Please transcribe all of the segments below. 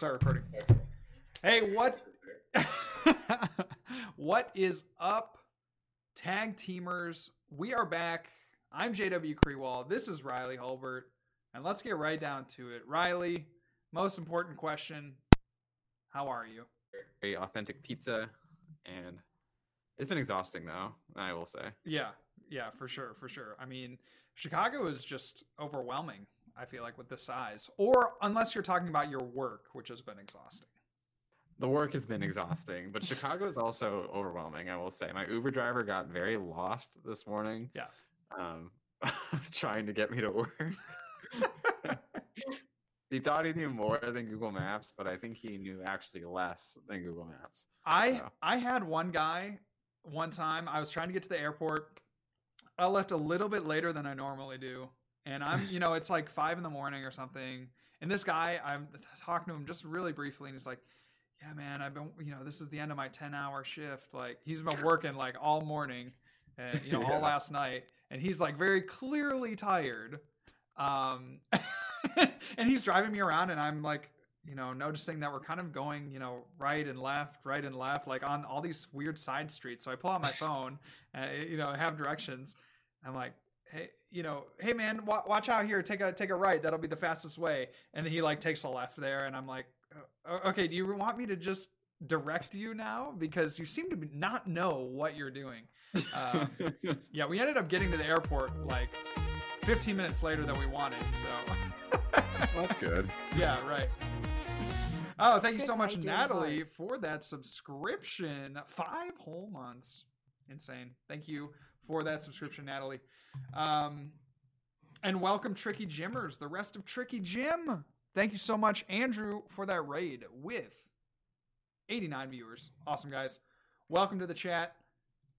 Start recording. Hey, what? what is up, tag teamers? We are back. I'm JW Krewall. This is Riley Hulbert, and let's get right down to it. Riley, most important question: How are you? Very authentic pizza, and it's been exhausting though. I will say. Yeah, yeah, for sure, for sure. I mean, Chicago is just overwhelming. I feel like with the size, or unless you're talking about your work, which has been exhausting. The work has been exhausting, but Chicago is also overwhelming. I will say, my Uber driver got very lost this morning. Yeah, um, trying to get me to work. he thought he knew more than Google Maps, but I think he knew actually less than Google Maps. I so. I had one guy one time. I was trying to get to the airport. I left a little bit later than I normally do and I'm, you know, it's like five in the morning or something. And this guy, I'm talking to him just really briefly, and he's like, "Yeah, man, I've been, you know, this is the end of my ten hour shift. Like, he's been working like all morning, and you know, yeah. all last night, and he's like very clearly tired. Um, and he's driving me around, and I'm like, you know, noticing that we're kind of going, you know, right and left, right and left, like on all these weird side streets. So I pull out my phone, and you know, I have directions. I'm like, hey, you know, hey man, watch out here, take a take a right. That'll be the fastest way. And he like takes a left there, and I'm like, okay, do you want me to just direct you now because you seem to not know what you're doing? Uh, yeah, we ended up getting to the airport like 15 minutes later than we wanted. So that's good. Yeah, right. Oh, thank you so much, Natalie, for that subscription. Five whole months. Insane. Thank you for that subscription, Natalie. Um, and welcome, Tricky Jimmers, the rest of Tricky Jim. Thank you so much, Andrew, for that raid with 89 viewers. Awesome, guys. Welcome to the chat.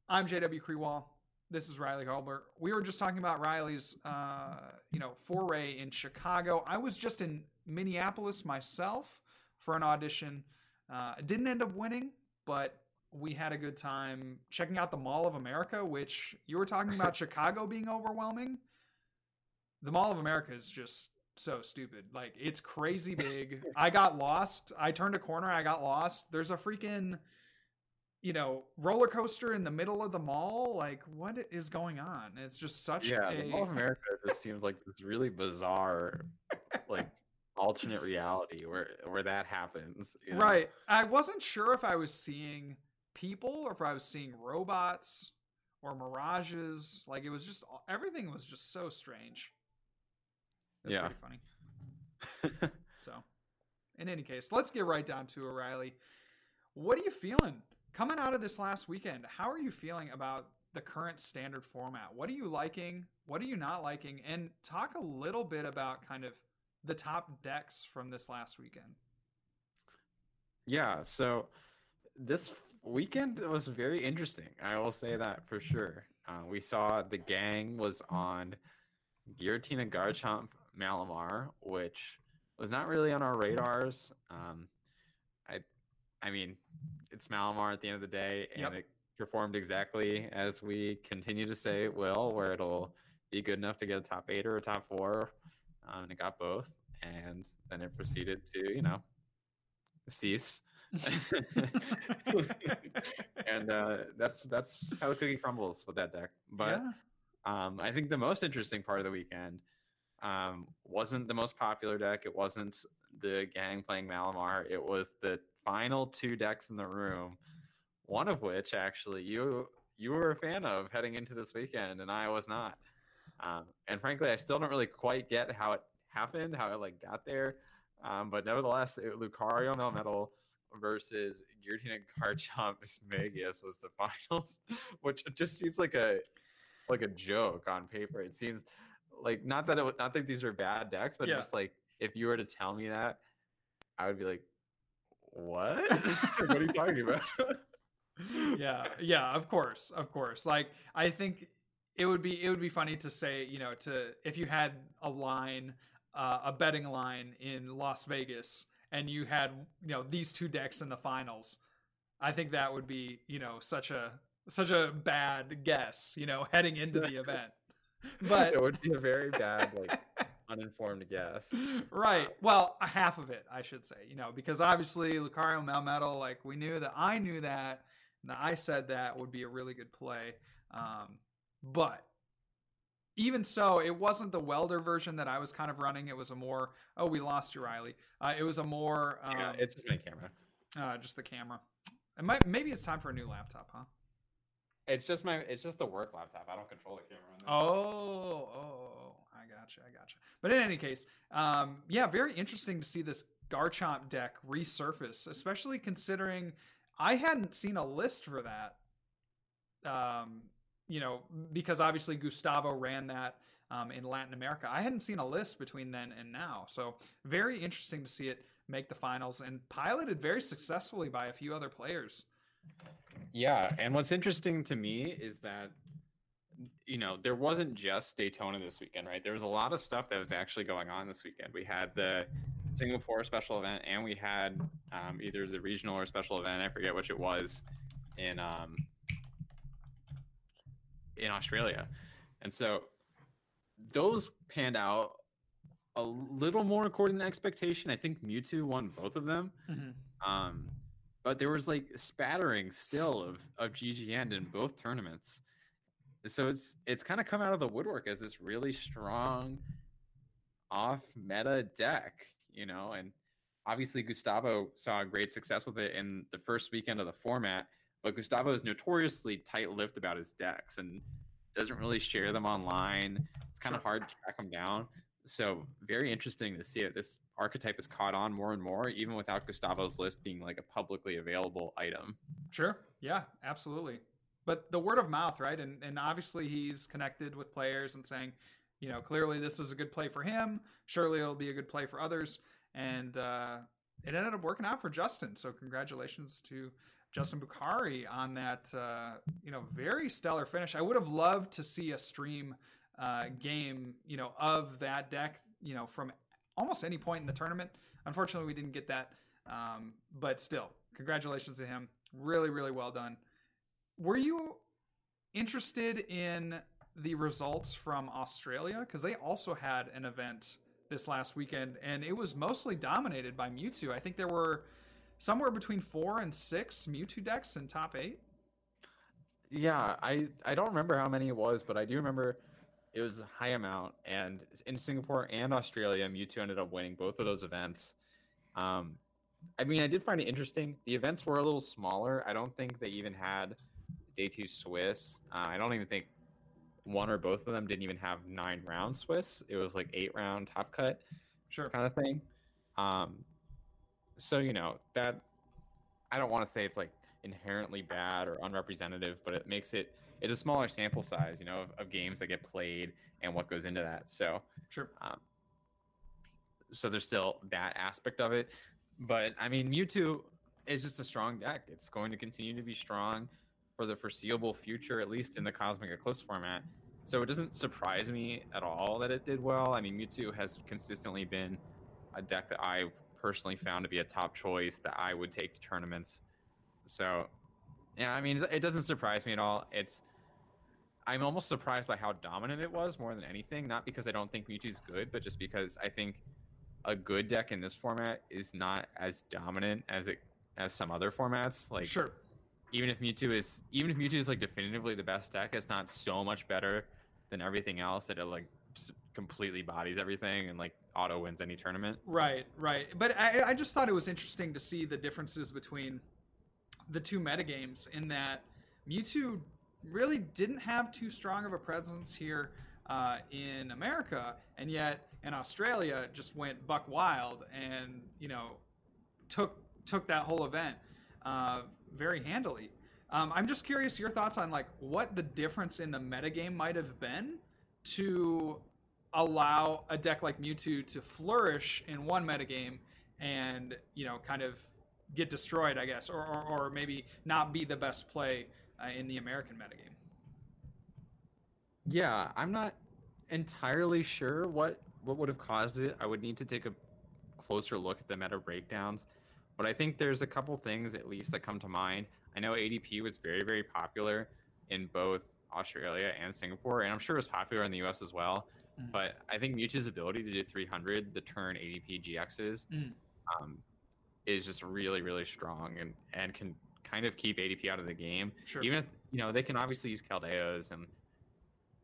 I'm JW Krewall. This is Riley Hulbert. We were just talking about Riley's, uh, you know, foray in Chicago. I was just in Minneapolis myself for an audition. Uh, didn't end up winning, but we had a good time checking out the Mall of America, which you were talking about Chicago being overwhelming. The Mall of America is just so stupid. Like it's crazy big. I got lost. I turned a corner, I got lost. There's a freaking you know, roller coaster in the middle of the mall. Like, what is going on? It's just such yeah. A... The Mall of America just seems like this really bizarre, like alternate reality where where that happens. You know? Right. I wasn't sure if I was seeing people or if I was seeing robots or mirages. Like it was just everything was just so strange. It's yeah. pretty funny. so, in any case, let's get right down to O'Reilly. What are you feeling coming out of this last weekend? How are you feeling about the current standard format? What are you liking? What are you not liking? And talk a little bit about kind of the top decks from this last weekend. Yeah, so this weekend was very interesting. I will say that for sure. Uh, we saw the gang was on Giratina Garchomp Malamar, which was not really on our radars. Um, I, I mean, it's Malamar at the end of the day, and yep. it performed exactly as we continue to say it will, where it'll be good enough to get a top eight or a top four. Um, and it got both, and then it proceeded to, you know, cease. and uh, that's that's how the cookie crumbles with that deck. But yeah. um, I think the most interesting part of the weekend um, wasn't the most popular deck. It wasn't the gang playing Malamar. It was the final two decks in the room. One of which actually you you were a fan of heading into this weekend, and I was not. Um, and frankly, I still don't really quite get how it happened, how it like got there. Um, but nevertheless, it, Lucario Melmetal versus Giratina Garchomp Magius was the finals, which just seems like a like a joke on paper. It seems like not that it was not that these are bad decks, but yeah. just like if you were to tell me that, I would be like, "What? what are you talking about?" yeah, yeah, of course, of course. Like I think it would be it would be funny to say, you know, to if you had a line, uh, a betting line in Las Vegas and you had you know these two decks in the finals, I think that would be you know such a such a bad guess you know heading into the event. But it would be a very bad like uninformed guess. Right. Well, a half of it, I should say. You know, because obviously Lucario Melmetal, like we knew that I knew that, and I said that would be a really good play. Um, but even so, it wasn't the welder version that I was kind of running. It was a more oh we lost you, Riley. Uh, it was a more um, yeah, it's just my camera. Uh, just the camera. It might maybe it's time for a new laptop, huh? It's just my it's just the work laptop. I don't control the camera. Oh, oh, I gotcha, I gotcha. But in any case, um, yeah, very interesting to see this Garchomp deck resurface, especially considering I hadn't seen a list for that. Um, you know, because obviously Gustavo ran that um, in Latin America. I hadn't seen a list between then and now, so very interesting to see it make the finals and piloted very successfully by a few other players. Yeah, and what's interesting to me is that you know there wasn't just Daytona this weekend, right? There was a lot of stuff that was actually going on this weekend. We had the Singapore special event, and we had um, either the regional or special event. I forget which it was in um, in Australia, and so those panned out a little more according to expectation. I think Mewtwo won both of them. Mm-hmm. Um, but there was like spattering still of of GGN in both tournaments. So it's it's kind of come out of the woodwork as this really strong off meta deck, you know, and obviously Gustavo saw great success with it in the first weekend of the format, but Gustavo is notoriously tight-lipped about his decks and doesn't really share them online. It's kind of hard to track them down. So very interesting to see it. This archetype has caught on more and more, even without Gustavo's list being like a publicly available item. Sure. Yeah, absolutely. But the word of mouth, right? And and obviously he's connected with players and saying, you know, clearly this was a good play for him. Surely it'll be a good play for others. And uh, it ended up working out for Justin. So congratulations to Justin Bukari on that, uh, you know, very stellar finish. I would have loved to see a stream uh, game, you know, of that deck, you know, from almost any point in the tournament. Unfortunately, we didn't get that, um, but still, congratulations to him. Really, really well done. Were you interested in the results from Australia? Because they also had an event this last weekend, and it was mostly dominated by Mewtwo. I think there were somewhere between four and six Mewtwo decks in top eight. Yeah, I I don't remember how many it was, but I do remember it was a high amount, and in Singapore and Australia, Mewtwo ended up winning both of those events. Um, I mean, I did find it interesting. The events were a little smaller. I don't think they even had day two Swiss. Uh, I don't even think one or both of them didn't even have nine round Swiss. It was like eight round top cut, sure, kind of thing. Um, so you know that I don't want to say it's like inherently bad or unrepresentative, but it makes it it's a smaller sample size, you know, of, of games that get played and what goes into that. So sure. Um, so there's still that aspect of it, but I mean, Mewtwo is just a strong deck. It's going to continue to be strong for the foreseeable future, at least in the Cosmic Eclipse format. So it doesn't surprise me at all that it did well. I mean, Mewtwo has consistently been a deck that I personally found to be a top choice that I would take to tournaments. So, yeah, I mean, it doesn't surprise me at all. It's I'm almost surprised by how dominant it was more than anything. Not because I don't think Mewtwo's good, but just because I think a good deck in this format is not as dominant as it as some other formats. Like sure, even if Mewtwo is even if Mewtwo is like definitively the best deck, it's not so much better than everything else that it like completely bodies everything and like auto wins any tournament. Right, right. But I, I just thought it was interesting to see the differences between the two metagames in that Mewtwo really didn't have too strong of a presence here uh, in America, and yet in Australia just went buck wild and you know took took that whole event uh, very handily. Um, I'm just curious your thoughts on like what the difference in the metagame might have been to allow a deck like Mewtwo to flourish in one metagame and you know kind of get destroyed, I guess, or, or, or maybe not be the best play uh, in the American metagame. Yeah, I'm not entirely sure what what would have caused it. I would need to take a closer look at the meta breakdowns, but I think there's a couple things at least that come to mind. I know ADP was very very popular in both Australia and Singapore, and I'm sure it was popular in the US as well. Mm. But I think Mewtwo's ability to do 300 the turn ADP GXs mm. um, is just really, really strong and, and can kind of keep ADP out of the game. Sure. Even if, you know, they can obviously use Keldeos and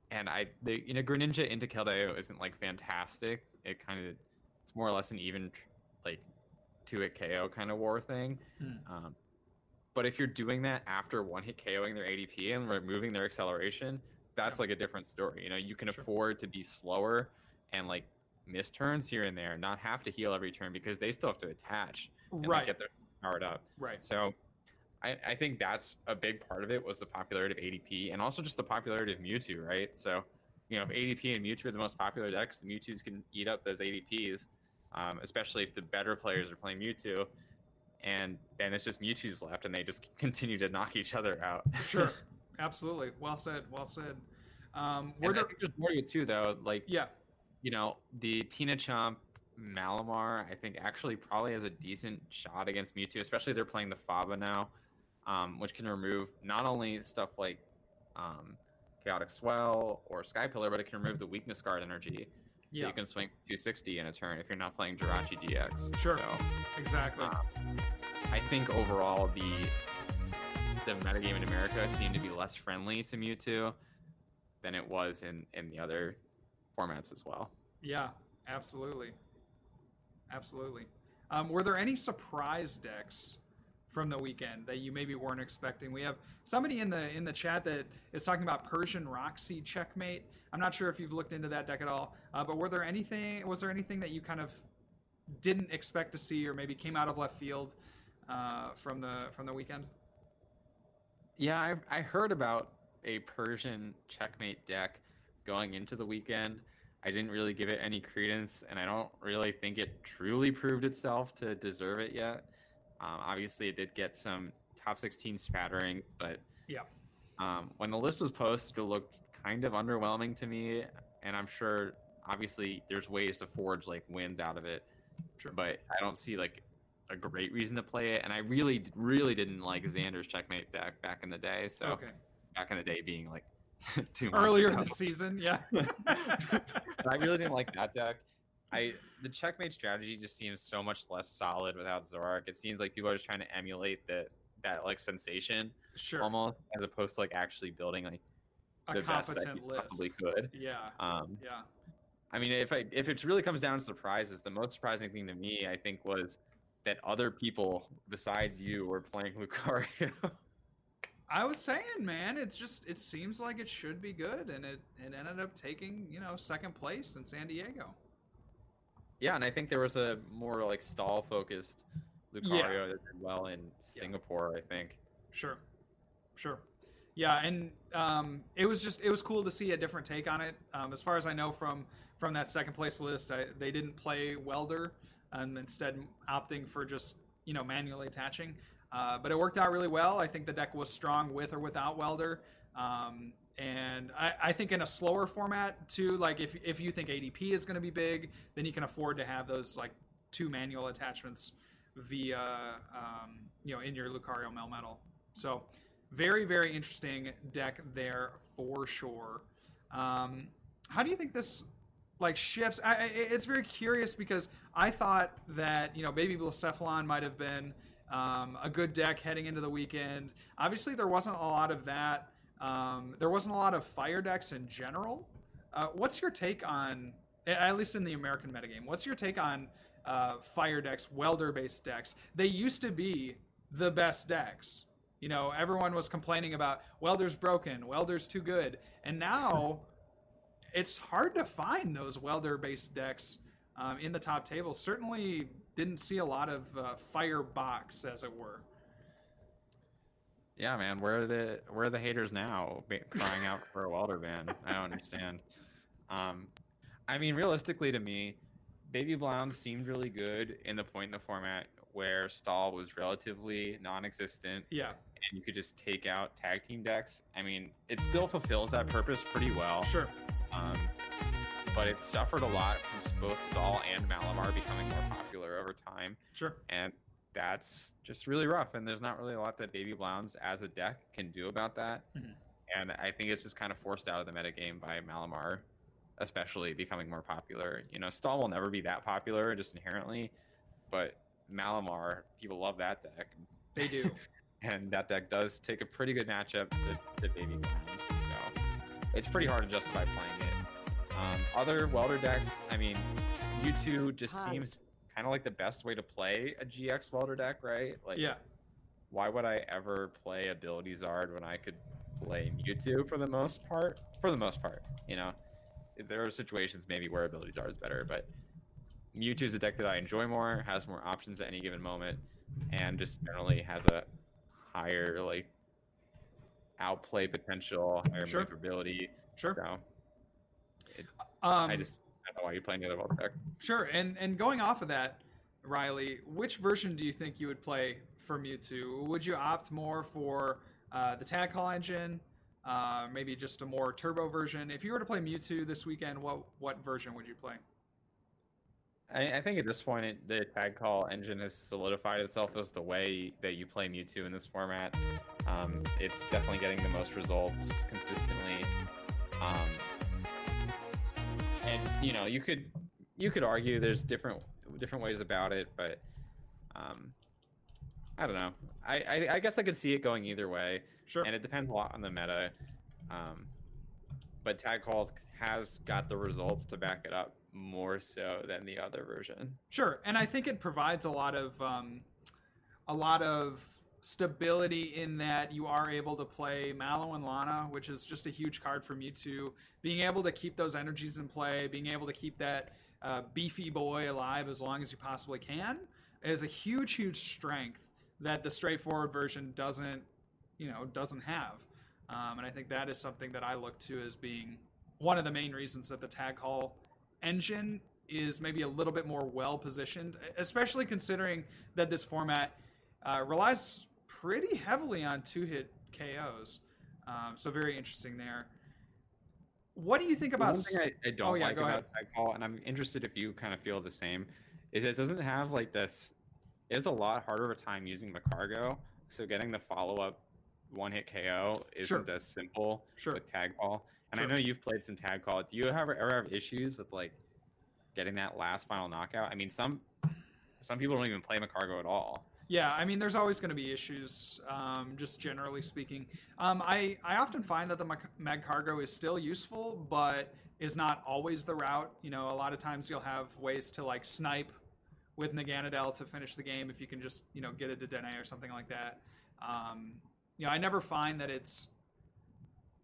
and I, they, you know, Greninja into Keldeo isn't like fantastic. It kind of, it's more or less an even like two hit KO kind of war thing. Hmm. Um, but if you're doing that after one hit KOing their ADP and removing their acceleration, that's like a different story. You know, you can sure. afford to be slower and like miss turns here and there, not have to heal every turn because they still have to attach and right. like, get their powered up. Right. So I, I think that's a big part of it was the popularity of ADP and also just the popularity of Mewtwo, right? So, you know, if ADP and Mewtwo are the most popular decks, the Mewtwo's can eat up those ADPs, um, especially if the better players are playing Mewtwo and then it's just Mewtwo's left, and they just continue to knock each other out. sure, absolutely. Well said. Well said. Um, were there... there's more it too, though. Like, yeah, you know, the Tina Chomp Malamar, I think actually probably has a decent shot against Mewtwo, especially they're playing the Faba now, um, which can remove not only stuff like um, Chaotic Swell or Sky Pillar, but it can remove the Weakness Guard energy. So yeah. you can swing 260 in a turn if you're not playing Jirachi DX. Sure. So, exactly. Um, I think overall the the metagame in America seemed to be less friendly to Mewtwo than it was in in the other formats as well. Yeah, absolutely, absolutely. Um, were there any surprise decks from the weekend that you maybe weren't expecting? We have somebody in the in the chat that is talking about Persian Roxy checkmate. I'm not sure if you've looked into that deck at all, uh, but were there anything? Was there anything that you kind of didn't expect to see, or maybe came out of left field uh, from the from the weekend? Yeah, I, I heard about a Persian checkmate deck going into the weekend. I didn't really give it any credence, and I don't really think it truly proved itself to deserve it yet. Um, obviously, it did get some top 16 spattering, but yeah, um, when the list was posted, it looked kind of underwhelming to me, and I'm sure obviously there's ways to forge like wins out of it. Sure. But I don't see like a great reason to play it, and I really, really didn't like Xander's checkmate deck back in the day. So okay. back in the day, being like two earlier in the season, yeah. I really didn't like that deck. I the checkmate strategy just seems so much less solid without Zoroark. It seems like people are just trying to emulate that that like sensation, sure, almost as opposed to like actually building like the a competent list. Possibly could. Yeah. Um, yeah. I mean, if I if it really comes down to surprises, the most surprising thing to me, I think, was that other people besides you were playing Lucario. I was saying, man, it's just it seems like it should be good, and it it ended up taking you know second place in San Diego. Yeah, and I think there was a more like stall focused Lucario yeah. that did well in Singapore. Yeah. I think. Sure, sure. Yeah, and um, it was just it was cool to see a different take on it. Um, as far as I know from from that second place list, I, they didn't play welder, and instead opting for just you know manually attaching. Uh, but it worked out really well. I think the deck was strong with or without welder. Um, and I, I, think in a slower format too, like if if you think ADP is going to be big, then you can afford to have those like two manual attachments via um, you know in your Lucario Melmetal. So very very interesting deck there for sure. Um, how do you think this like shifts? I, it's very curious because I thought that you know Baby Blacephalon might have been um, a good deck heading into the weekend. Obviously, there wasn't a lot of that. Um, there wasn't a lot of fire decks in general. Uh, what's your take on, at least in the American metagame, what's your take on uh, fire decks, welder based decks? They used to be the best decks. You know, everyone was complaining about Welder's broken, Welder's too good, and now it's hard to find those Welder based decks um, in the top table. Certainly didn't see a lot of uh, firebox, as it were. Yeah, man, where are the where are the haters now crying out for a Welder ban? I don't understand. Um, I mean, realistically, to me, Baby Blounds seemed really good in the point in the format where stall was relatively non-existent. Yeah. And you could just take out tag team decks. I mean, it still fulfills that purpose pretty well. Sure. Um, but it suffered a lot from both stall and Malamar becoming more popular over time. Sure. And that's just really rough. And there's not really a lot that Baby Blounds as a deck can do about that. Mm-hmm. And I think it's just kind of forced out of the metagame by Malamar especially becoming more popular. You know, Stall will never be that popular just inherently, but Malamar, people love that deck. They do. and that deck does take a pretty good matchup to, to Baby Clowns. So it's pretty hard to justify playing it. Um, other welder decks, I mean, Mewtwo just Hi. seems kind of like the best way to play a GX welder deck, right? Like, yeah. Why would I ever play Ability Zard when I could play Mewtwo for the most part? For the most part, you know, there are situations maybe where Ability Zard is better, but Mewtwo is a deck that I enjoy more, has more options at any given moment, and just generally has a higher like outplay potential, higher sure. maneuverability. Sure. So it, um, I just I don't know why you play the other deck. Sure, and and going off of that, Riley, which version do you think you would play for Mewtwo? Would you opt more for uh, the tag call engine, uh, maybe just a more turbo version? If you were to play Mewtwo this weekend, what what version would you play? I, I, think at this point, it, the tag call engine has solidified itself as the way that you play Mewtwo in this format. Um, it's definitely getting the most results consistently. Um, and you know, you could you could argue there's different different ways about it, but um, I don't know. I, I, I guess I could see it going either way. Sure. And it depends a lot on the meta. Um, but tag calls has got the results to back it up more so than the other version. Sure, and I think it provides a lot of um, a lot of stability in that you are able to play Mallow and Lana, which is just a huge card for Mewtwo. Being able to keep those energies in play, being able to keep that uh, beefy boy alive as long as you possibly can, is a huge, huge strength that the straightforward version doesn't, you know, doesn't have. Um, and I think that is something that I look to as being one of the main reasons that the tag call engine is maybe a little bit more well positioned, especially considering that this format uh, relies pretty heavily on two hit KOs. Um, so very interesting there. What do you think about? One thing I, I don't oh, yeah, like about tag call, and I'm interested if you kind of feel the same, is it doesn't have like this. It's a lot harder of a time using the cargo, so getting the follow up one hit KO isn't sure. as simple sure. with tag call. And sure. I know you've played some tag call. Do you ever ever have issues with like getting that last final knockout? I mean, some some people don't even play Magcargo at all. Yeah, I mean, there's always going to be issues, um, just generally speaking. Um, I I often find that the Magcargo is still useful, but is not always the route. You know, a lot of times you'll have ways to like snipe with Naganadel to finish the game if you can just you know get a Dedenne or something like that. Um, you know, I never find that it's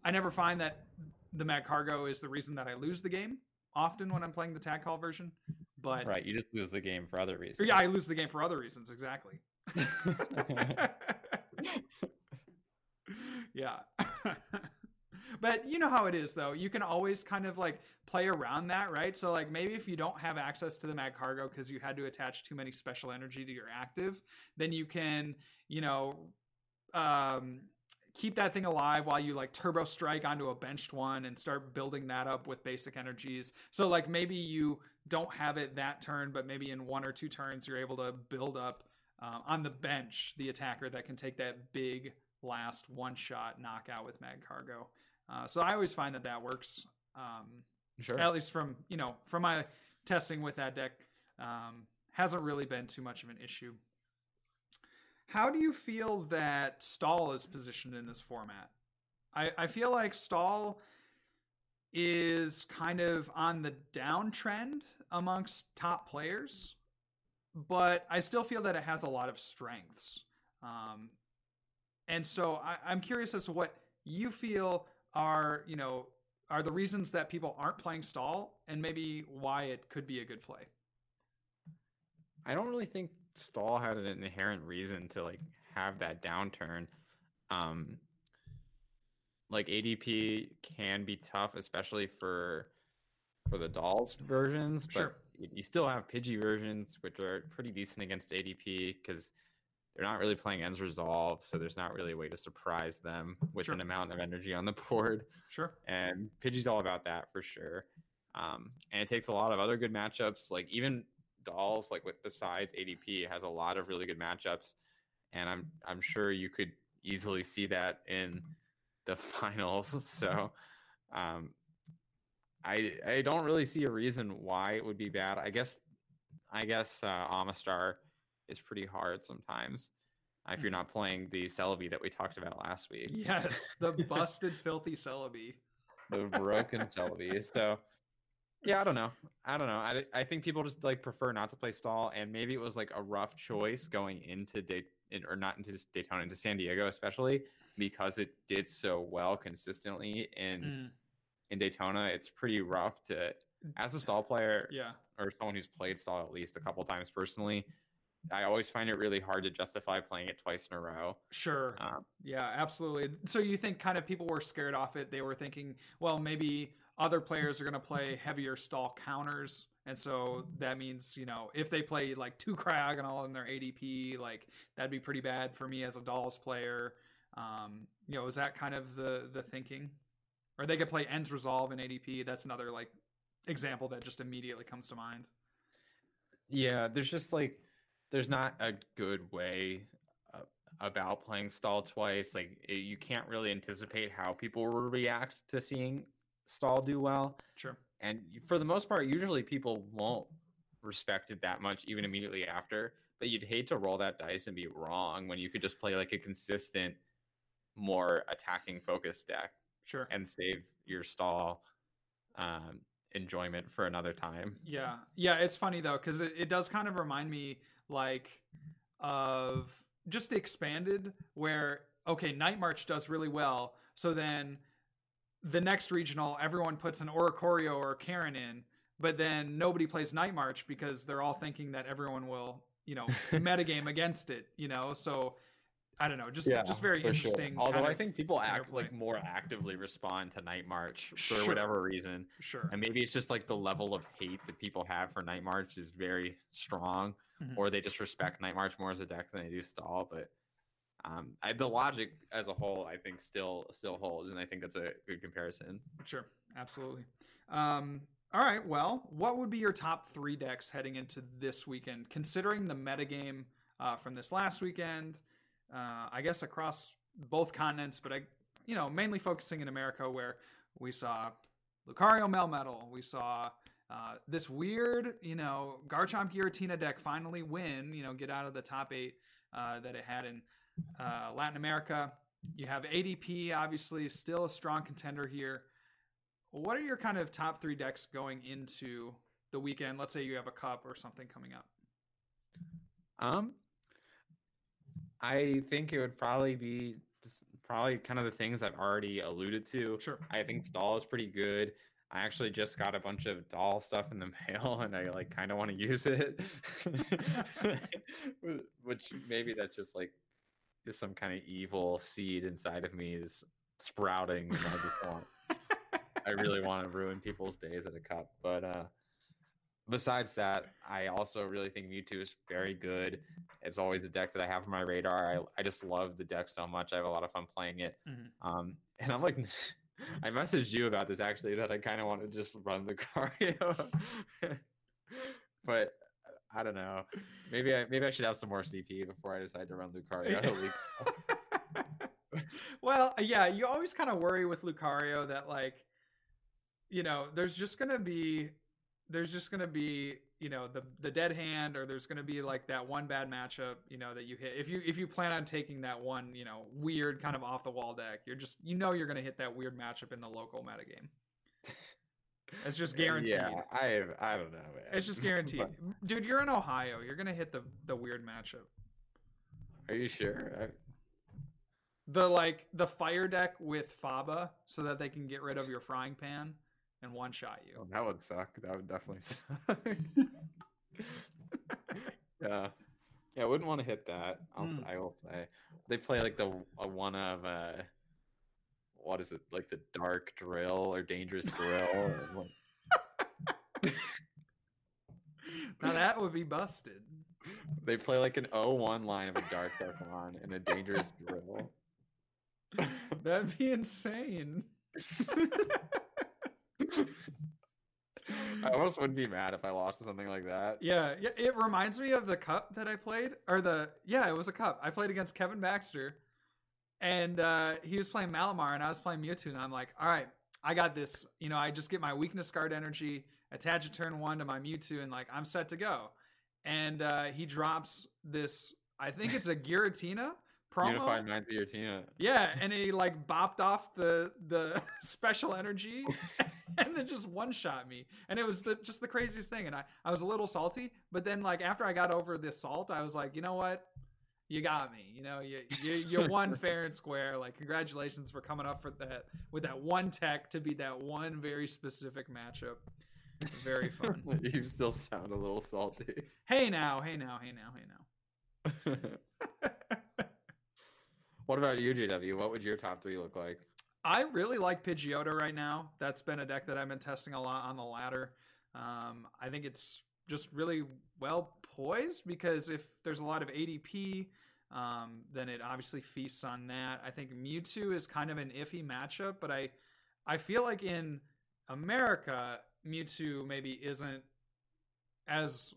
I never find that the Magcargo is the reason that I lose the game often when I'm playing the tag call version. But right, you just lose the game for other reasons. Yeah, I lose the game for other reasons exactly. yeah. but you know how it is though. You can always kind of like play around that, right? So like maybe if you don't have access to the Magcargo because you had to attach too many special energy to your active, then you can, you know, um keep that thing alive while you like turbo strike onto a benched one and start building that up with basic energies. So like maybe you don't have it that turn, but maybe in one or two turns you're able to build up uh, on the bench the attacker that can take that big last one shot knockout with Magcargo. Uh, so I always find that that works. Um, sure. At least from you know from my testing with that deck, um, hasn't really been too much of an issue. How do you feel that Stall is positioned in this format? I, I feel like Stall is kind of on the downtrend amongst top players, but I still feel that it has a lot of strengths. Um, and so I, I'm curious as to what you feel are, you know, are the reasons that people aren't playing Stall and maybe why it could be a good play. I don't really think Stall had an inherent reason to like have that downturn. Um, like ADP can be tough, especially for for the dolls versions, sure. You still have Pidgey versions, which are pretty decent against ADP because they're not really playing ends resolve, so there's not really a way to surprise them with sure. an amount of energy on the board. Sure. And Pidgey's all about that for sure. Um, and it takes a lot of other good matchups, like even dolls like with besides ADP has a lot of really good matchups, and I'm I'm sure you could easily see that in the finals. So, um, I I don't really see a reason why it would be bad. I guess I guess uh, Omastar is pretty hard sometimes uh, if you're Mm-hmm. not playing the Celebi that we talked about last week. Yes, the busted, filthy Celebi. the broken Celebi. So yeah, I don't know. I don't know. I, I think people just like prefer not to play stall, and maybe it was like a rough choice going into Day in, or not into Daytona, into San Diego, especially because it did so well consistently in Mm, in Daytona. It's pretty rough to as a stall player yeah, or someone who's played stall at least a couple times personally. I always find it really hard to justify playing it twice in a row. sure. Um, Yeah, absolutely. So you think kind of people were scared off it? They were thinking, well, maybe other players are going to play heavier stall counters. And so that means, you know, if they play like two Cryogonal in their ADP, like that'd be pretty bad for me as a Dolls player. Um, you know, is that kind of the the thinking? Or they could play Ends Resolve in ADP. That's another like example that just immediately comes to mind. Yeah, there's just like there's not a good way uh, about playing stall twice. Like it, you can't really anticipate how people will react to seeing stall do well, Sure. and for the most part, usually people won't respect it that much even immediately after. But you'd hate to roll that dice and be wrong when you could just play like a consistent, more attacking focused deck Sure. and save your stall um, enjoyment for another time. Yeah, yeah, it's funny though because it, it does kind of remind me like of just expanded where okay, Night March does really well, so then the next regional everyone puts an Oricorio or Karen in, but then nobody plays Night March because they're all thinking that everyone will you know metagame against it, you know, so. I don't know, just just very for sure. interesting. Although I think people act like more actively respond to Night March for Sure. whatever reason, sure, and maybe it's just like the level of hate that people have for Night March is very strong, Mhm. or they just respect Night March more as a deck than they do Stall. But um, I, the logic as a whole, I think, still still holds, and I think that's a good comparison. Sure, absolutely. Um, all right, well, what would be your top three decks heading into this weekend, considering the metagame uh, from this last weekend? Uh, I guess across both continents, but I, you know, mainly focusing in America, where we saw Lucario Melmetal, we saw uh, this weird, you know, Garchomp Giratina deck finally win, you know, get out of the top eight uh, that it had in uh, Latin America. You have ADP, obviously, still a strong contender here. What are your kind of top three decks going into the weekend? Let's say you have a cup or something coming up. Um, I think it would probably be just probably kind of the things I've already alluded to. Sure. I think stall is pretty good. I actually just got a bunch of doll stuff in the mail and I like kind of want to use it. Which maybe that's just like is some kind of evil seed inside of me is sprouting and I just want I really want to ruin people's days at a cup. But uh besides that, I also really think Mewtwo is very good. It's always a deck that I have on my radar. I, I just love the deck so much. I have a lot of fun playing it. Mhm. Um, and I'm like, I messaged you about this actually that I kind of want to just run the Lucario, but I don't know. Maybe I maybe I should have some more CP before I decide to run Lucario. well, yeah, you always kind of worry with Lucario that like, you know, there's just gonna be, there's just gonna be, you know, the the dead hand, or there's gonna be like that one bad matchup, you know, that you hit. If you if you plan on taking that one, you know, weird kind of off the wall deck, you're just you know you're gonna hit that weird matchup in the local metagame. It's just guaranteed. Yeah, I I don't know. Man. It's just guaranteed, But dude. You're in Ohio. You're gonna hit the the weird matchup. are you sure? I, the like the fire deck with Faba so that they can get rid of your frying pan and one shot you. oh, that would suck. That would definitely suck. yeah. Yeah, I wouldn't want to hit that. I'll, Mm. I will say they play like the a one of uh, what is it like the dark drill or dangerous drill? or Now that would be busted. they play like an 0-1 line of a dark Pokemon and a dangerous drill. That'd be insane. I almost wouldn't be mad if I lost to something like that. Yeah, yeah, it reminds me of the cup that I played, or the yeah, it was a cup. I played against Kevin Baxter, and uh, he was playing Malamar, and I was playing Mewtwo, and I'm like, all right, I got this. You know, I just get my weakness guard energy, attach it turn one to my Mewtwo, and like I'm set to go. And uh, he drops this. I think it's a Giratina promo. Unified year Giratina. Yeah, and he like bopped off the the special energy. and then just one shot me and it was the, just the craziest thing and I, I was a little salty but then like after i got over this salt i was like you know what you got me. You know, you you, you won fair and square. Like, congratulations for coming up for that with that one tech to be that one very specific matchup. Very fun. you still sound a little salty. Hey now, hey now, hey now, hey now. What about you, JW? What would your top three look like? I really like Pidgeotto right now. That's been a deck that I've been testing a lot on the ladder. Um, I think it's just really well poised because if there's a lot of ADP, um, then it obviously feasts on that. I think Mewtwo is kind of an iffy matchup, but I I feel like in America, Mewtwo maybe isn't as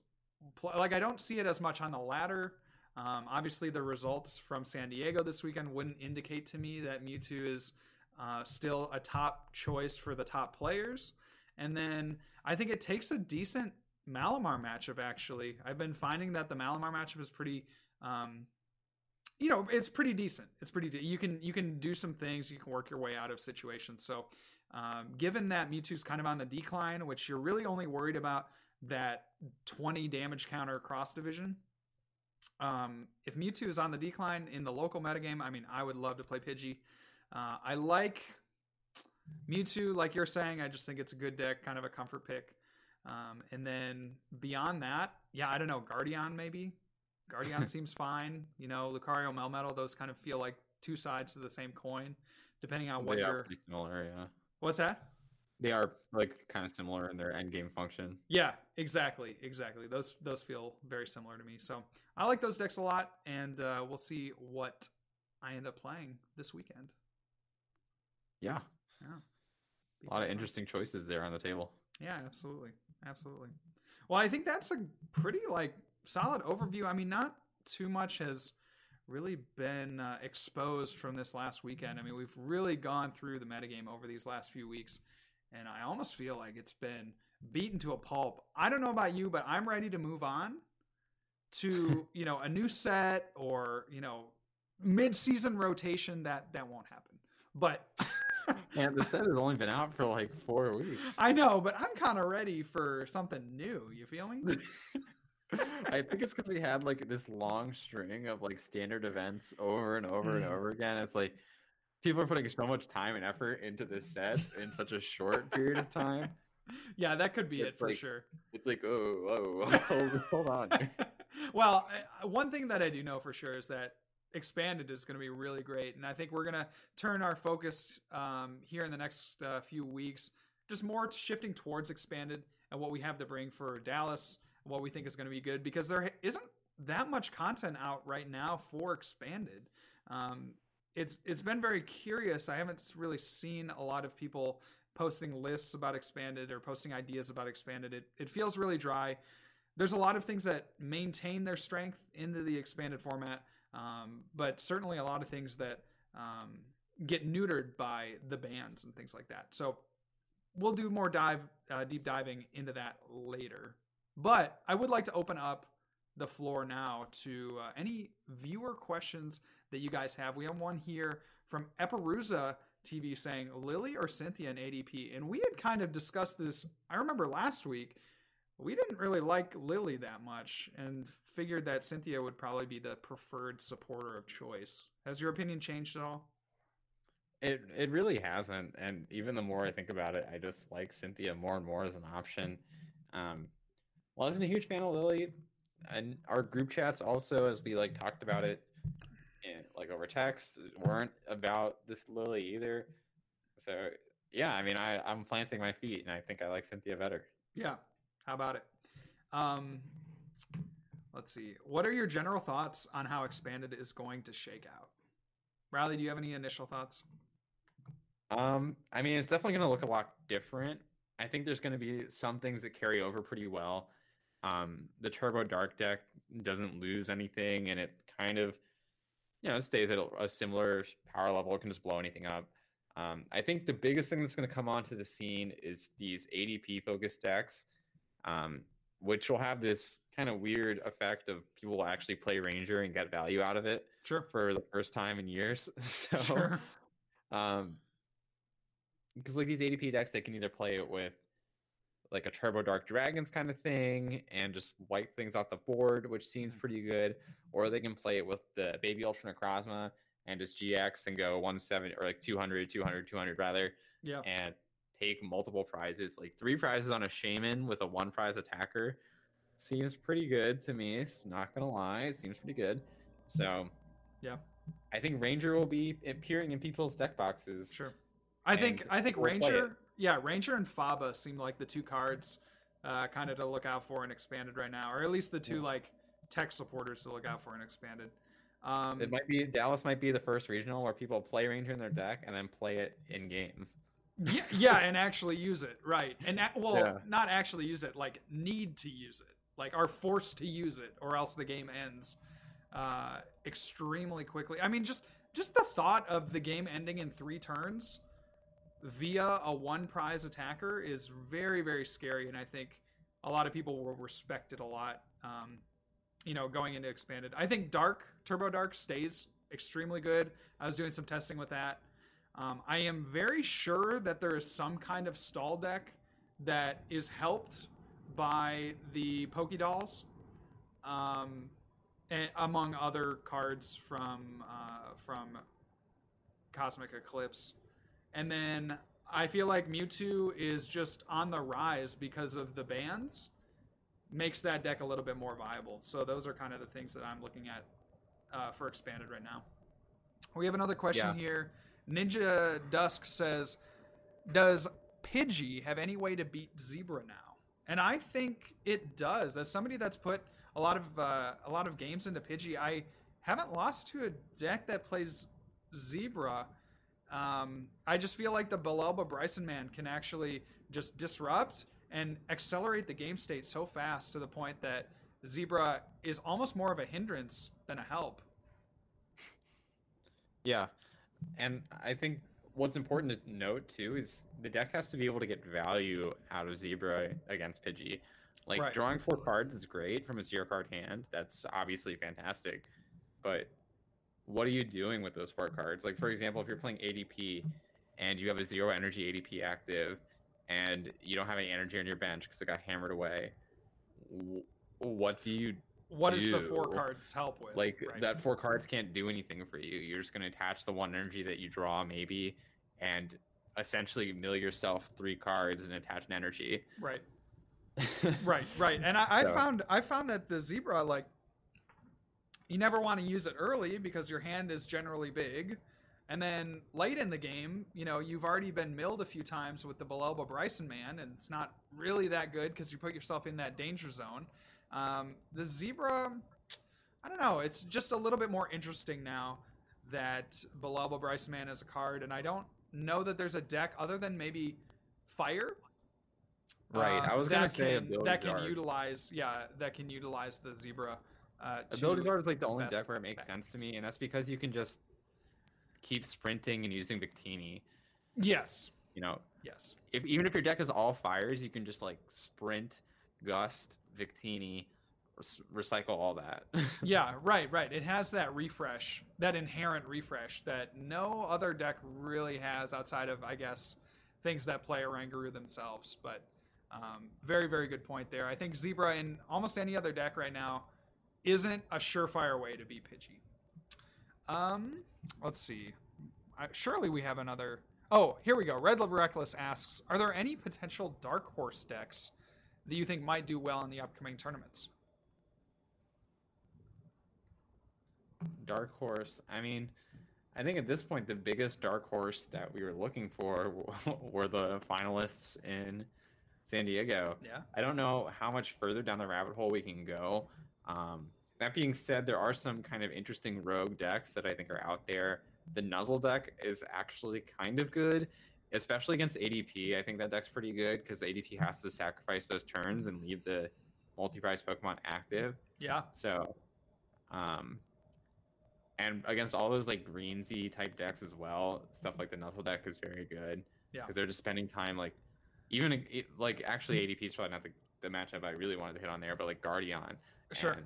like I don't see it as much on the ladder. Um, obviously, the results from San Diego this weekend wouldn't indicate to me that Mewtwo is uh, still a top choice for the top players. And then I think it takes a decent Malamar matchup. Actually, I've been finding that the Malamar matchup is pretty, um, you know, it's pretty decent. It's pretty. De- you can you can do some things. You can work your way out of situations. So, um, given that Mewtwo's kind of on the decline, which you're really only worried about that 20 damage counter cross division. Um, if Mewtwo is on the decline in the local metagame, I mean, I would love to play Pidgey. Uh, I like Mewtwo, like you're saying. I just think it's a good deck, kind of a comfort pick. Um, and then beyond that, yeah, I don't know, Guardian maybe. Guardian seems fine. You know, Lucario, Melmetal, those kind of feel like two sides to the same coin, depending on what they you're. similar, yeah. What's that? They are like kind of similar in their end game function. Yeah, exactly, exactly. Those those feel very similar to me. So I like those decks a lot, and uh, we'll see what I end up playing this weekend. Yeah, yeah. a lot of interesting choices there on the table. Yeah, absolutely absolutely. Well, I think that's a pretty like solid overview. I mean, not too much has really been uh, exposed from this last weekend. I mean, we've really gone through the metagame over these last few weeks, and I almost feel like it's been beaten to a pulp. I don't know about you, but I'm ready to move on to you know a new set or you know mid-season rotation. That that won't happen, but. and the set has only been out for like four weeks. I know, but I'm kind of ready for something new. You feel me? I think it's because we had like this long string of like standard events over and over mm. and over again. It's like people are putting so much time and effort into this set in such a short period of time. Yeah, that could be it's it for like, sure. It's like, oh, oh, hold, hold on. well, one thing that I do know for sure is that expanded is going to be really great and i think we're going to turn our focus um, here in the next uh, few weeks just more shifting towards expanded and what we have to bring for dallas what we think is going to be good because there isn't that much content out right now for expanded um, it's it's been very curious i haven't really seen a lot of people posting lists about expanded or posting ideas about expanded it, it feels really dry there's a lot of things that maintain their strength into the expanded format um, but certainly a lot of things that um, get neutered by the bans and things like that. So we'll do more dive uh, deep diving into that later. But I would like to open up the floor now to uh, any viewer questions that you guys have. We have one here from Eperuza TV saying Lillie or Cynthia in ADP, and we had kind of discussed this. I remember last week we didn't really like Lillie that much and figured that Cynthia would probably be the preferred supporter of choice. Has your opinion changed at all? It it really hasn't, and even the more I think about it, I just like Cynthia more and more as an option. Um, well, I wasn't a huge fan of Lillie, and our group chats also, as we like talked about it, like over text, weren't about this Lillie either. So yeah, I mean, I I'm planting my feet, and I think I like Cynthia better. Yeah, how about it? Um, let's see. What are your general thoughts on how expanded is going to shake out? Riley, do you have any initial thoughts? Um, I mean, it's definitely going to look a lot different. I think there's going to be some things that carry over pretty well. Um, the Turbo Dark deck doesn't lose anything, and it kind of, you know, it stays at a similar power level. It can just blow anything up. Um, I think the biggest thing that's going to come onto the scene is these ADP focused decks, um, which will have this kind of weird effect of people will actually play Ranger and get value out of it. Sure. For the first time in years. So, sure. um, because like these ADP decks, they can either play it with like a Turbo Dark Dragons kind of thing and just wipe things off the board, which seems mm. pretty good, or they can play it with the Baby Ultra Necrozma and just GX and go 170 or like 200, 200, 200 rather. Yeah. And take multiple prizes, like three prizes on a shaman with a one prize attacker. Seems pretty good to me. It's Not gonna lie, it seems pretty good. So, yeah, I think Ranger will be appearing in people's deck boxes. Sure. I think I think Ranger, yeah, Ranger and Faba seem like the two cards, uh, kind of to look out for and expanded right now, or at least the two yeah. like tech supporters to look out for and expanded. Um, it might be Dallas might be the first regional where people play Ranger in their deck and then play it in games. Yeah, yeah, and actually use it right, and well, yeah. not actually use it, like need to use it, like are forced to use it, or else the game ends uh, extremely quickly. I mean, just just the thought of the game ending in three turns via a one prize attacker is very very scary, and I think a lot of people will respect it a lot. Um, you know, going into expanded. I think Dark Turbo Dark stays extremely good. I was doing some testing with that. Um, I am very sure that there is some kind of stall deck that is helped by the Poké Dolls, um, and, among other cards from uh, from Cosmic Eclipse. And then I feel like Mewtwo is just on the rise because of the bans makes that deck a little bit more viable. So those are kind of the things that I'm looking at uh, for expanded right now. We have another question yeah. here. Ninja Dusk says, "Does Pidgey have any way to beat Zebra now?" And I think it does. As somebody that's put a lot of uh, a lot of games into Pidgey, I haven't lost to a deck that plays Zebra. Um, I just feel like the Bellelba Brycen-Man can actually just disrupt and accelerate the game state so fast to the point that Zebra is almost more of a hindrance than a help. Yeah. And I think what's important to note too is the deck has to be able to get value out of Zebra against Pidgey. Like right. drawing four cards is great from a zero card hand. That's obviously fantastic. But what are you doing with those four cards? Like for example, if you're playing ADP and you have a zero energy ADP active and you don't have any energy on your bench because it got hammered away, what do you what do? does the four cards help with? Like right? that four cards can't do anything for you. You're just going to attach the one energy that you draw, maybe, and essentially mill yourself three cards and attach an energy. Right. right, right. And I, I so. found I found that the zebra like you never want to use it early because your hand is generally big. And then late in the game, you know, you've already been milled a few times with the Bellelba Brycen-Man, and it's not really that good because you put yourself in that danger zone. Um, the Zebra, I don't know, it's just a little bit more interesting now that Bellelba Brycen-Man is a card, and I don't know that there's a deck other than maybe Fire. Right, um, I was gonna say can, that can utilize, yeah, that can utilize the Zebra. Uh, Ability is like the only deck where it makes sense to me, and that's because you can just keep sprinting and using Victini. Yes. You know. Yes. If even if your deck is all fires, you can just like sprint, gust, Victini, recycle all that. yeah, right, right. It has that refresh, that inherent refresh that no other deck really has outside of, I guess, things that play Oranguru themselves. But um, very, very good point there. I think Zebra in almost any other deck right now isn't a surefire way to be Pidgey. Um, let's see. I, surely we have another. Oh, here we go. Red Reckless asks Are there any potential Dark Horse decks that you think might do well in the upcoming tournaments? Dark Horse. I mean, I think at this point, the biggest Dark Horse that we were looking for were the finalists in San Diego. Yeah. I don't know how much further down the rabbit hole we can go. Um, that being said, there are some kind of interesting rogue decks that I think are out there. The Nuzzle deck is actually kind of good, especially against ADP. I think that deck's pretty good because ADP has to sacrifice those turns and leave the multi-prize Pokemon active. Yeah. So, um, and against all those like greensy type decks as well, stuff like the Nuzzle deck is very good. Yeah. Because they're just spending time like, even like actually ADP is probably not the, the matchup I really wanted to hit on there, but like Guardian. Sure. And,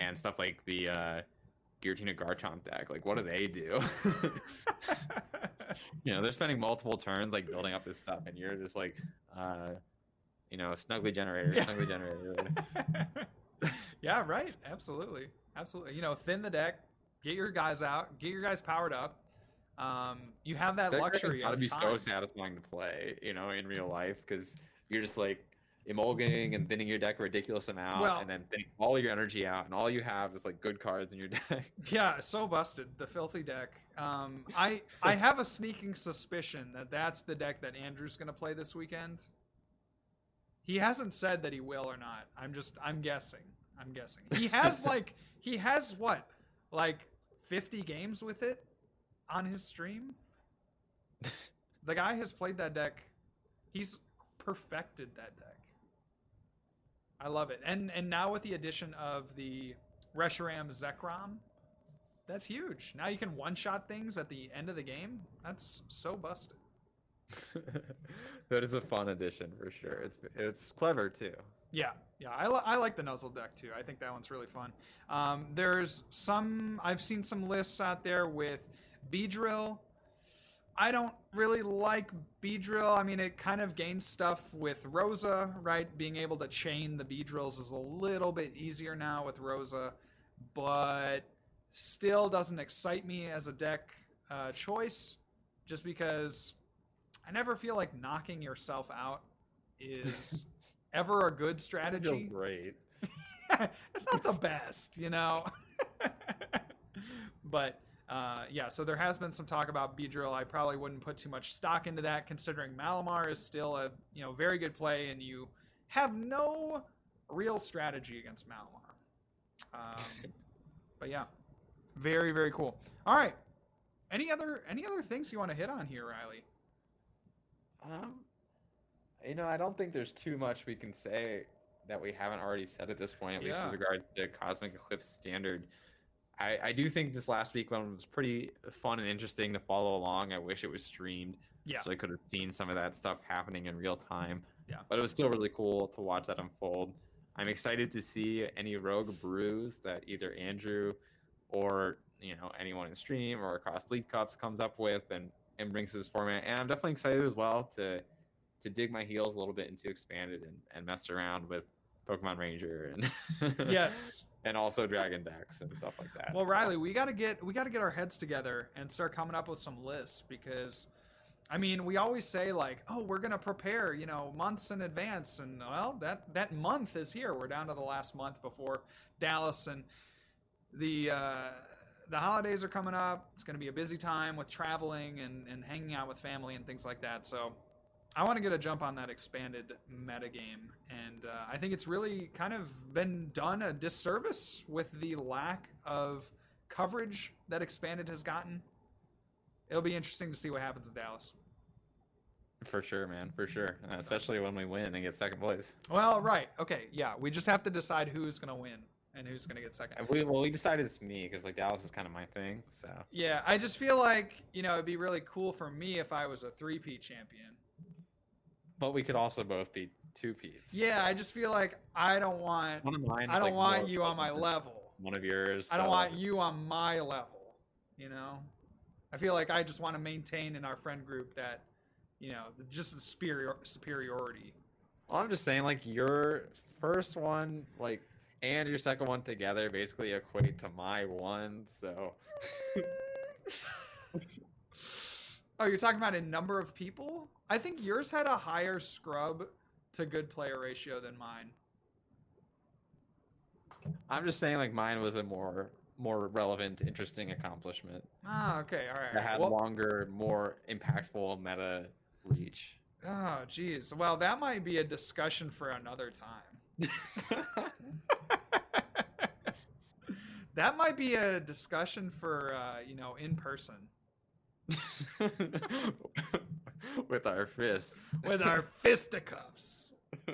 and stuff like the uh, Giratina Garchomp deck. Like, what do they do? you know, they're spending multiple turns like building up this stuff, and you're just like, uh, you know, snuggly generator, Yeah. snuggly generator. yeah, right. Absolutely, absolutely. You know, thin the deck, get your guys out, get your guys powered up. Um, you have that That luxury. got to be so time. satisfying to play, you know, in real life because you're just like emulgating and thinning your deck a ridiculous amount, Well- and then thinning all your energy out, and all you have is like good cards in your deck. Yeah, so busted. The filthy deck. Um, I I have a sneaking suspicion that that's the deck that Andrew's going to play this weekend. He hasn't said that he will or not. I'm just I'm guessing. I'm guessing. He has like he has what like 50 games with it on his stream. The guy has played that deck. He's perfected that deck. I love it. And and now with the addition of the Reshiram Zekrom, that's huge. Now you can one shot things at the end of the game. That's so busted. that is a fun addition for sure. It's it's clever too. Yeah, yeah, I, li- I like the Nuzzle deck too. I think that one's really fun. Um, there's some I've seen some lists out there with Beedrill. I don't really like Beedrill. I mean, it kind of gains stuff with Rosa, right? Being able to chain the Beedrills is a little bit easier now with Rosa, but still doesn't excite me as a deck uh, choice, just because I never feel like knocking yourself out is ever a good strategy. great. it's not the best, you know. but uh, yeah, so there has been some talk about Beedrill. I probably wouldn't put too much stock into that, considering Malamar is still a you know very good play, and you have no real strategy against Malamar. Um, but yeah, very very cool. All right, any other any other things you want to hit on here, Riley? Um, you know, I don't think there's too much we can say that we haven't already said at this point, at least with regard to Cosmic Eclipse Standard. I, I do think this last week one was pretty fun and interesting to follow along. I wish it was streamed, Yeah. so I could have seen some of that stuff happening in real time. Yeah. but it was still really cool to watch that unfold. I'm excited to see any rogue brews that either Andrew or you know anyone in stream or across league cups comes up with and and brings to this format. And I'm definitely excited as well to to dig my heels a little bit into expanded and, and mess around with Pokemon Ranger and Yes. And also Dragon decks and stuff like that. Well, So, Riley, we got to get we got to get our heads together and start coming up with some lists because I mean, we always say like, "Oh, we're going to prepare, you know, months in advance." And well, that that month is here. We're down to the last month before Dallas and the uh the holidays are coming up. It's going to be a busy time with traveling and and hanging out with family and things like that. So, I want to get a jump on that expanded metagame, and uh, I think it's really kind of been done a disservice with the lack of coverage that expanded has gotten. It'll be interesting to see what happens in Dallas. for sure, man, for sure. Uh, especially when we win and get second place. Well, right, okay, yeah, we just have to decide who's gonna win and who's gonna get second. We well, we decided it's me because like Dallas is kind of my thing. So Yeah, I just feel like you know it'd be really cool for me if I was a 3P champion. But we could also both be two peats. Yeah, I just feel like I don't want One of mine. I don't like, want you on my level. One of yours. I don't so, want you on my level. You know, I feel like I just want to maintain in our friend group that, you know, just the superior superiority. Well, I'm just saying, like your first one, like, and your second one together basically equate to my one. So Oh, you're talking about a number of people? I think yours had a higher scrub to good player ratio than mine. I'm just saying, like, mine was a more more relevant, interesting accomplishment. Ah, okay, all right. That had Well, longer, more impactful meta reach. oh, geez. Well, that might be a discussion for another time. that might be a discussion for uh, you know in person With our fists. with our fisticuffs.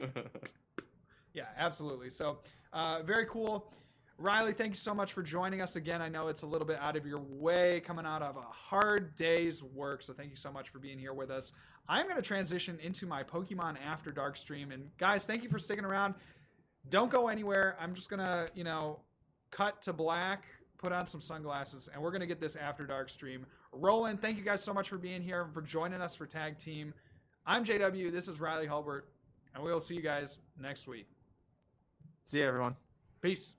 Yeah, absolutely. So, uh, very cool. Riley, thank you so much for joining us again. I know it's a little bit out of your way coming out of a hard day's work. So thank you so much for being here with us. I'm going to transition into my Pokemon After Dark stream. And guys, thank you for sticking around. Don't go anywhere. I'm just going to, you know, cut to black, put on some sunglasses, and we're going to get this After Dark stream rolling. Thank you guys so much for being here and for joining us for Tag Team. I'm JW. This is Riley Hulbert, and we will see you guys next week. See you, everyone. Peace.